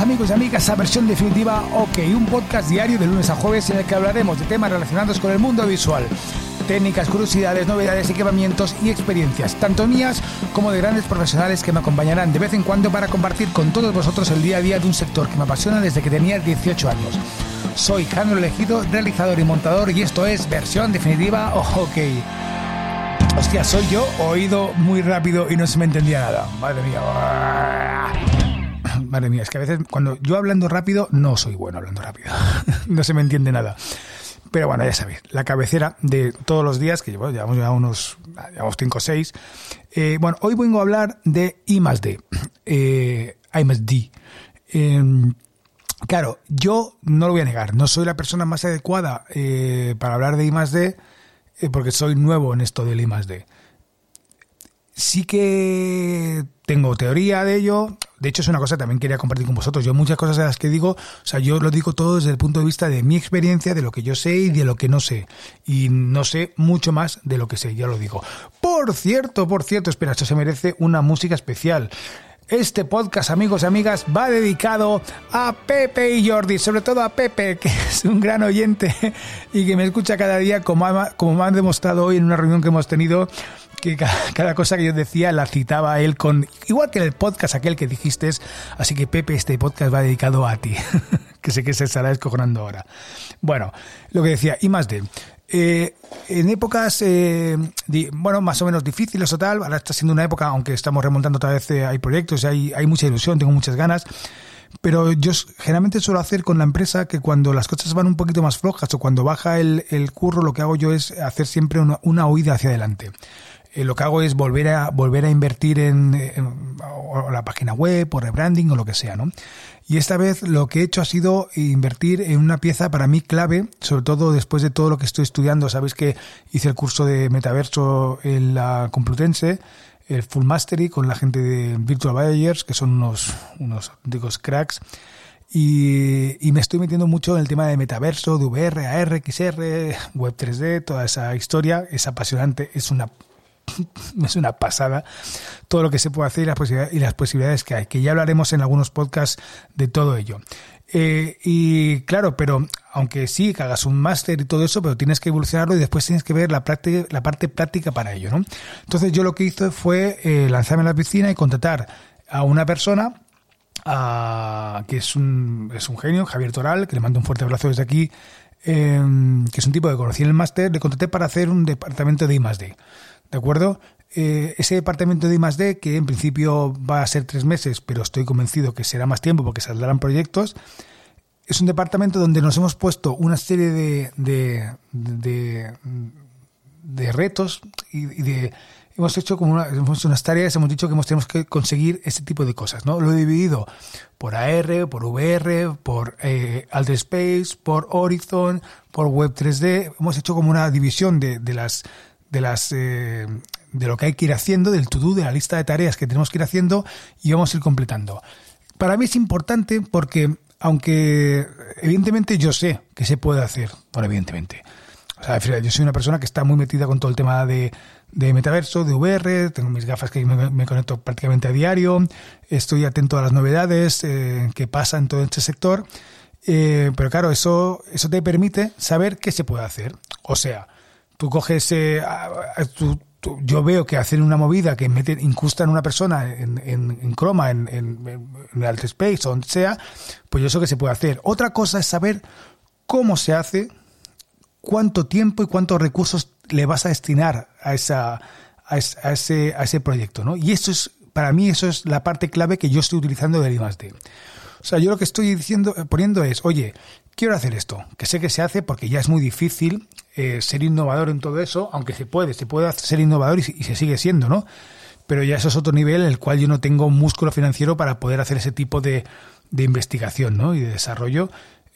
Amigos y amigas a versión definitiva OK, un podcast diario de lunes a jueves en el que hablaremos de temas relacionados con el mundo visual. Técnicas, curiosidades, novedades, equipamientos y experiencias, tanto mías como de grandes profesionales que me acompañarán de vez en cuando para compartir con todos vosotros el día a día de un sector que me apasiona desde que tenía 18 años. Soy Jano Elegido, realizador y montador y esto es versión definitiva OK. Hostia, soy yo, oído muy rápido y no se me entendía nada. Madre mía. Madre mía, es que a veces cuando yo hablando rápido no soy bueno hablando rápido. no se me entiende nada. Pero bueno, ya sabéis, la cabecera de todos los días, que llevo, llevamos ya unos, llevamos 5 o 6. Eh, bueno, hoy vengo a hablar de I más D. Eh, I más D. Em, claro, yo no lo voy a negar, no soy la persona más adecuada eh, para hablar de I más D eh, porque soy nuevo en esto del I más D. Sí que tengo teoría de ello. De hecho, es una cosa que también quería compartir con vosotros. Yo muchas cosas de las que digo, o sea, yo lo digo todo desde el punto de vista de mi experiencia, de lo que yo sé y de lo que no sé. Y no sé mucho más de lo que sé, ya lo digo. Por cierto, por cierto, espera, esto se merece una música especial. Este podcast, amigos y amigas, va dedicado a Pepe y Jordi, sobre todo a Pepe, que es un gran oyente y que me escucha cada día, como, como me han demostrado hoy en una reunión que hemos tenido, que cada, cosa que yo decía la citaba él con, igual que en el podcast aquel que dijiste, así que Pepe, este podcast va dedicado a ti, que sé que se estará escojonando ahora. Bueno, lo que decía, y más de, eh, en épocas, eh, bueno, más o menos difíciles o tal, ahora está siendo una época, aunque estamos remontando otra vez, eh, hay proyectos, hay, hay mucha ilusión, tengo muchas ganas, pero yo generalmente suelo hacer con la empresa que cuando las cosas van un poquito más flojas o cuando baja el, el curro, lo que hago yo es hacer siempre una, una huida hacia adelante. Eh, lo que hago es volver a volver a invertir en, en la página web o rebranding o lo que sea, ¿no? Y esta vez lo que he hecho ha sido invertir en una pieza para mí clave, sobre todo después de todo lo que estoy estudiando. Sabéis que hice el curso de metaverso en la Complutense, el Full Mastery con la gente de Virtual Buyers, que son unos, unos auténticos cracks. Y, y, me estoy metiendo mucho en el tema de metaverso, de VR, AR, XR, Web 3D, toda esa historia. Es apasionante, es una es una pasada todo lo que se puede hacer y las, posibilidades, que hay, que ya hablaremos en algunos podcasts de todo ello. Eh, y claro, pero aunque sí, que hagas un máster y todo eso, pero tienes que evolucionarlo y después tienes que ver la, práctica, la parte práctica para ello, ¿no? Entonces yo lo que hice fue eh, lanzarme a la piscina y contratar a una persona a, que es un, es un genio, Javier Toral, que le mando un fuerte abrazo desde aquí, eh, que es un tipo que conocí en el máster, le contraté para hacer un departamento de I +D. ¿De acuerdo? Eh, ese departamento de I+.D., que en principio va a ser tres meses, pero estoy convencido que será más tiempo porque saldrán proyectos, es un departamento donde nos hemos puesto una serie de, de, de, retos y, de... Hemos hecho como una, hemos hecho unas tareas, hemos dicho que tenemos que conseguir ese tipo de cosas, ¿no? Lo he dividido por AR, por VR, por eh, por Horizon, por Web 3D. Hemos hecho como una división de, de las de las eh, de lo que hay que ir haciendo, del to-do, de la lista de tareas que tenemos que ir haciendo y vamos a ir completando. Para mí es importante porque, aunque evidentemente yo sé que se puede hacer, bueno, evidentemente, o sea, yo soy una persona que está muy metida con todo el tema de, de metaverso, de VR, tengo mis gafas que me, conecto prácticamente a diario, estoy atento a las novedades eh, que pasan en todo este sector, eh, pero claro, eso, eso te permite saber qué se puede hacer. O sea, tú coges, eh, yo veo que hacen una movida que meten, incrustan una persona en, en, en croma, en, en, en alt space o donde sea, pues eso que se puede hacer. Otra cosa es saber cómo se hace, cuánto tiempo y cuántos recursos le vas a destinar a esa a ese, a ese proyecto, ¿no? Y eso es, para mí, eso es la parte clave que yo estoy utilizando del I+D. O sea, yo lo que estoy diciendo, poniendo es, oye, quiero hacer esto, que sé que se hace porque ya es muy difícil eh, ser innovador en todo eso, aunque se puede, se puede ser innovador y, se sigue siendo, ¿no? Pero ya eso es otro nivel en el cual yo no tengo músculo financiero para poder hacer ese tipo de, de investigación, ¿no? Y de desarrollo.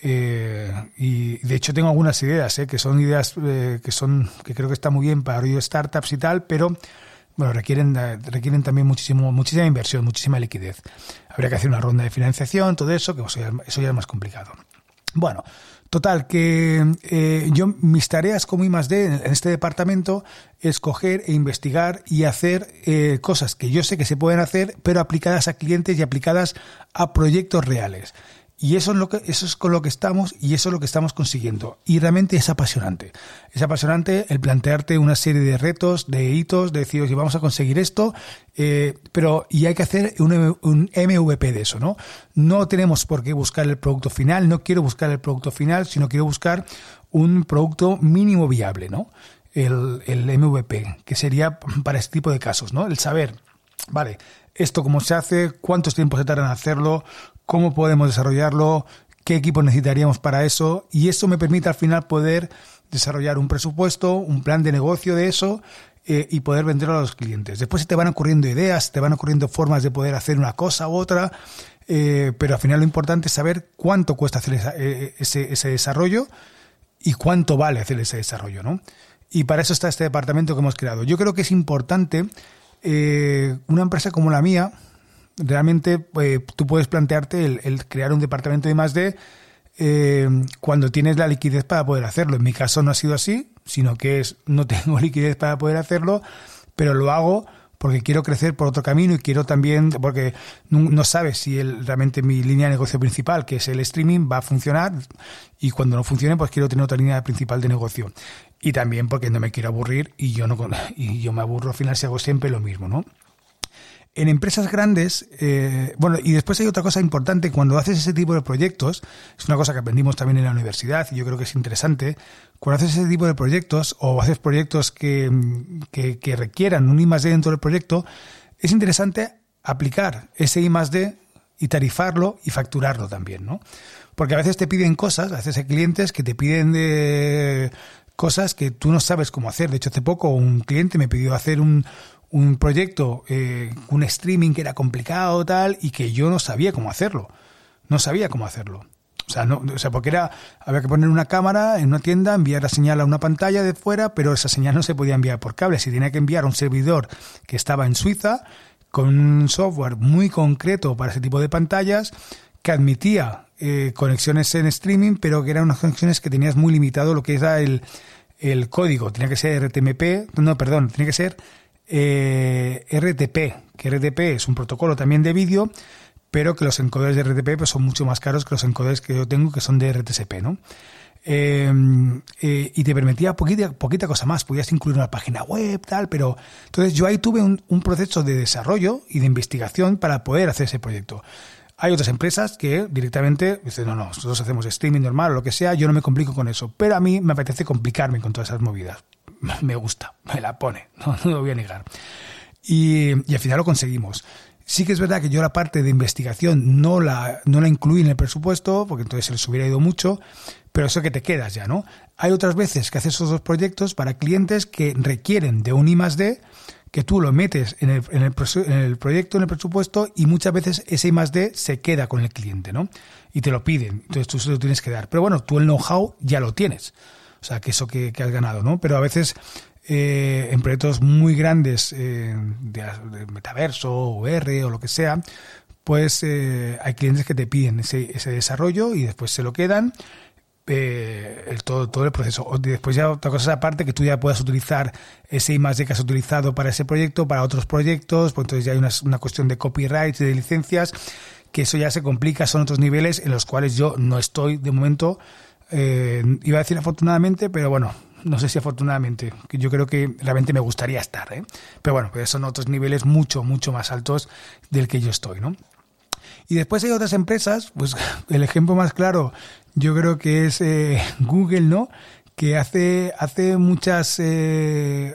Eh, y de hecho tengo algunas ideas, ¿eh? que son ideas eh, que son que creo que está muy bien para startups y tal, pero bueno, requieren, requieren también muchísimo, muchísima inversión, muchísima liquidez. Habría que hacer una ronda de financiación, todo eso, que eso ya, es más complicado. Bueno, Total, que eh, yo mis tareas como I más D en este departamento es coger e investigar y hacer eh, cosas que yo sé que se pueden hacer, pero aplicadas a clientes y aplicadas a proyectos reales. Y eso es, lo que, eso es con lo que estamos y eso es lo que estamos consiguiendo. Y realmente es apasionante. Es apasionante el plantearte una serie de retos, de hitos, de decir, vamos a conseguir esto, eh, pero y hay que hacer un, un, MVP de eso, ¿no? No tenemos por qué buscar el producto final, no quiero buscar el producto final, sino quiero buscar un producto mínimo viable, ¿no? El, el MVP, que sería para este tipo de casos, ¿no? El saber, vale, esto cómo se hace, cuántos tiempos se tardan en hacerlo, cómo podemos desarrollarlo, qué equipos necesitaríamos para eso y eso me permite al final poder desarrollar un presupuesto, un plan de negocio de eso eh, y poder venderlo a los clientes. Después te van ocurriendo ideas, te van ocurriendo formas de poder hacer una cosa u otra, eh, pero al final lo importante es saber cuánto cuesta hacer eh, ese, ese, desarrollo y cuánto vale hacer ese desarrollo, ¿no? Y para eso está este departamento que hemos creado. Yo creo que es importante una empresa como la mía, realmente eh, tú puedes plantearte el, crear un departamento de más de eh, cuando tienes la liquidez para poder hacerlo. En mi caso no ha sido así, sino que es no tengo liquidez para poder hacerlo, pero lo hago porque quiero crecer por otro camino y quiero también, porque no, sabes si el, realmente mi línea de negocio principal, que es el streaming, va a funcionar y cuando no funcione, pues quiero tener otra línea principal de negocio. Y también porque no me quiero aburrir y yo no y yo me aburro al final si hago siempre lo mismo, ¿no? En empresas grandes, eh, bueno, y después hay otra cosa importante, cuando haces ese tipo de proyectos, es una cosa que aprendimos también en la universidad y yo creo que es interesante, cuando haces ese tipo de proyectos o haces proyectos que, que, requieran un I más D dentro del proyecto, es interesante aplicar ese I más D y tarifarlo y facturarlo también, ¿no? Porque a veces te piden cosas, a veces hay clientes que te piden de cosas que tú no sabes cómo hacer. De hecho, hace poco un cliente me pidió hacer un, un proyecto, eh, un streaming que era complicado tal y que yo no sabía cómo hacerlo. No sabía cómo hacerlo. O sea, no, o sea, porque era, había que poner una cámara en una tienda, enviar la señal a una pantalla de fuera, pero esa señal no se podía enviar por cable. Se tenía que enviar a un servidor que estaba en Suiza con un software muy concreto para ese tipo de pantallas que admitía eh, conexiones en streaming, pero que eran unas conexiones que tenías muy limitado lo que era el, el código. Tenía que ser RTMP, no, perdón, tenía que ser eh, RTP, que RTP es un protocolo también de vídeo, pero que los encoders de RTP pues, son mucho más caros que los encoders que yo tengo, que son de RTSP, ¿no? Eh, eh, y te permitía poquita, poquita cosa más, podías incluir una página web, tal, pero entonces yo ahí tuve un, un, proceso de desarrollo y de investigación para poder hacer ese proyecto. Hay otras empresas que directamente dicen, no, no, nosotros hacemos streaming normal o lo que sea, yo no me complico con eso, pero a mí me apetece complicarme con todas esas movidas. me gusta, me la pone, no, lo voy a negar. Y, y, al final lo conseguimos. Sí que es verdad que yo la parte de investigación no la, no la incluí en el presupuesto, porque entonces se les hubiera ido mucho, pero eso que te quedas ya, ¿no? Hay otras veces que haces esos dos proyectos para clientes que requieren de un I más D, que tú lo metes en el, en el, en el proyecto, en el presupuesto, y muchas veces ese I más D se queda con el cliente, ¿no? Y te lo piden, entonces tú se lo tienes que dar. Pero bueno, tú el know-how ya lo tienes. O sea, que eso que, has ganado, ¿no? Pero a veces eh, en proyectos muy grandes eh, de, metaverso o R o lo que sea, pues eh, hay clientes que te piden ese, ese desarrollo y después se lo quedan. el, todo, todo el proceso. O después ya otra cosa aparte que tú ya puedas utilizar ese I más que has utilizado para ese proyecto, para otros proyectos, pues entonces ya hay una, una cuestión de copyright y de licencias, que eso ya se complica, son otros niveles en los cuales yo no estoy de momento eh, iba a decir afortunadamente, pero bueno, no sé si afortunadamente, yo creo que realmente me gustaría estar, ¿eh? pero bueno, pues son otros niveles mucho, mucho más altos del que yo estoy, ¿no? Y después hay otras empresas, pues el ejemplo más claro yo creo que es eh, Google, ¿no? Que hace, hace muchas, eh,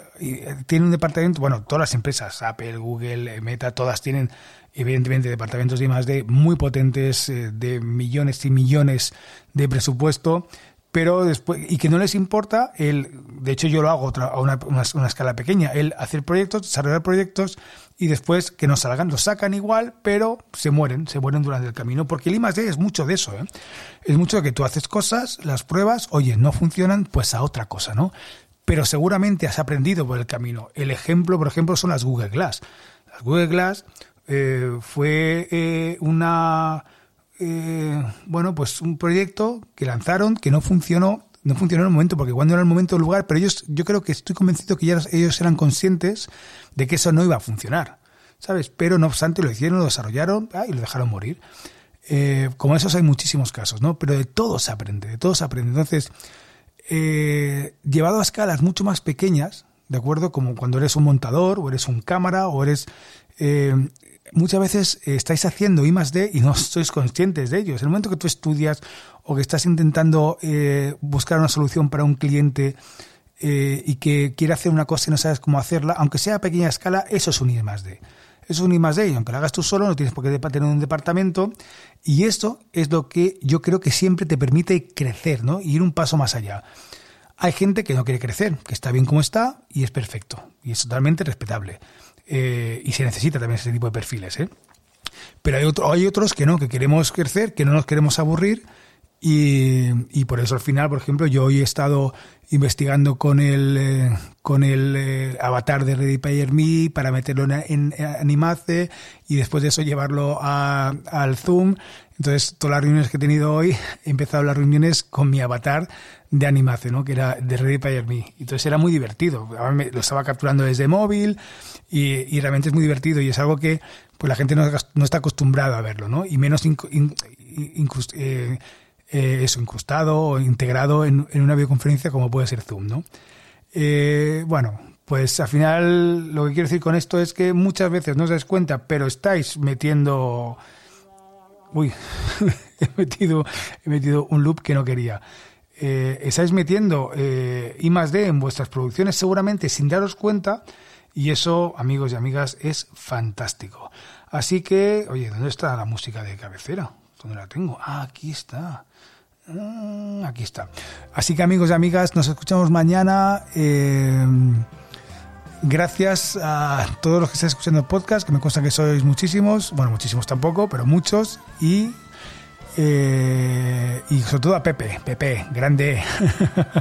tiene un departamento, bueno, todas las empresas, Apple, Google, Meta, todas tienen evidentemente departamentos de de muy potentes, eh, de millones y millones de presupuesto, pero después, y que no les importa el, de hecho yo lo hago a una, una, escala pequeña, el hacer proyectos, desarrollar proyectos y después que nos salgan, los sacan igual, pero se mueren, se mueren durante el camino, porque el I D es mucho de eso, ¿eh? es mucho de que tú haces cosas, las pruebas, oye, no funcionan, pues a otra cosa, ¿no? Pero seguramente has aprendido por el camino. El ejemplo, por ejemplo, son las Google Glass. Las Google Glass eh, fue eh, una eh, bueno, pues un proyecto que lanzaron que no funcionó, no funcionó en el momento, porque cuando era el momento el lugar, pero ellos, yo creo que estoy convencido que ya ellos eran conscientes de que eso no iba a funcionar, ¿sabes? Pero no obstante lo hicieron, lo desarrollaron ah, y lo dejaron morir. Eh, como esos hay muchísimos casos, ¿no? Pero de todo se aprende, de todo se aprende. Entonces, eh, llevado a escalas mucho más pequeñas, ¿de acuerdo? Como cuando eres un montador, o eres un cámara, o eres... muchas veces estáis haciendo I más D y no sois conscientes de ello. En el momento que tú estudias o que estás intentando eh, buscar una solución para un cliente eh, y que quiere hacer una cosa y no sabes cómo hacerla, aunque sea a pequeña escala, eso es un I más D. Eso es un I más D y aunque lo hagas tú solo, no tienes por qué tener un departamento. Y esto es lo que yo creo que siempre te permite crecer, ¿no? Y ir un paso más allá. Hay gente que no quiere crecer, que está bien como está y es perfecto. Y es totalmente respetable. Eh, y se necesita también ese tipo de perfiles. ¿eh? Pero hay, otro, hay otros que no, que queremos crecer, que no nos queremos aburrir y, y, por eso al final, por ejemplo, yo hoy he estado investigando con el, eh, con el eh, avatar de Ready Player Me para meterlo en, en, Animace y después de eso llevarlo a, al Zoom. Entonces, todas las reuniones que he tenido hoy, he empezado las reuniones con mi avatar de Animace, ¿no? que era de Ready Player Me. Entonces era muy divertido. lo estaba capturando desde móvil y, y, realmente es muy divertido y es algo que pues la gente no, no está acostumbrada a verlo, ¿no? Y menos eh, eh, eso, incrustado o integrado en, en, una videoconferencia como puede ser Zoom, ¿no? Eh, bueno, pues al final lo que quiero decir con esto es que muchas veces no os dais cuenta, pero estáis metiendo... Uy, he metido, he metido un loop que no quería. Eh, estáis metiendo eh, I más D en vuestras producciones seguramente sin daros cuenta y eso, amigos y amigas, es fantástico. Así que, oye, ¿dónde está la música de cabecera? ¿Dónde la tengo? Ah, aquí está. Mm, aquí está. Así que amigos y amigas, nos escuchamos mañana. Eh, gracias a todos los que están escuchando el podcast, que me consta que sois muchísimos. Bueno, muchísimos tampoco, pero muchos. Y, eh, y sobre todo a Pepe. Pepe, grande.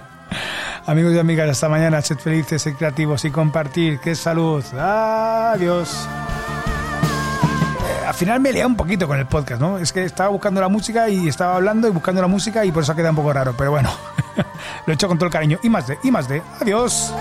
amigos y amigas, hasta mañana. Sed felices, sed creativos y compartir. ¡Qué salud! Adiós final me lié un poquito con el podcast, ¿no? Es que estaba buscando la música y estaba hablando y buscando la música y por eso queda un poco raro, pero bueno, lo he hecho con todo el cariño. Y más de, y más de. Adiós.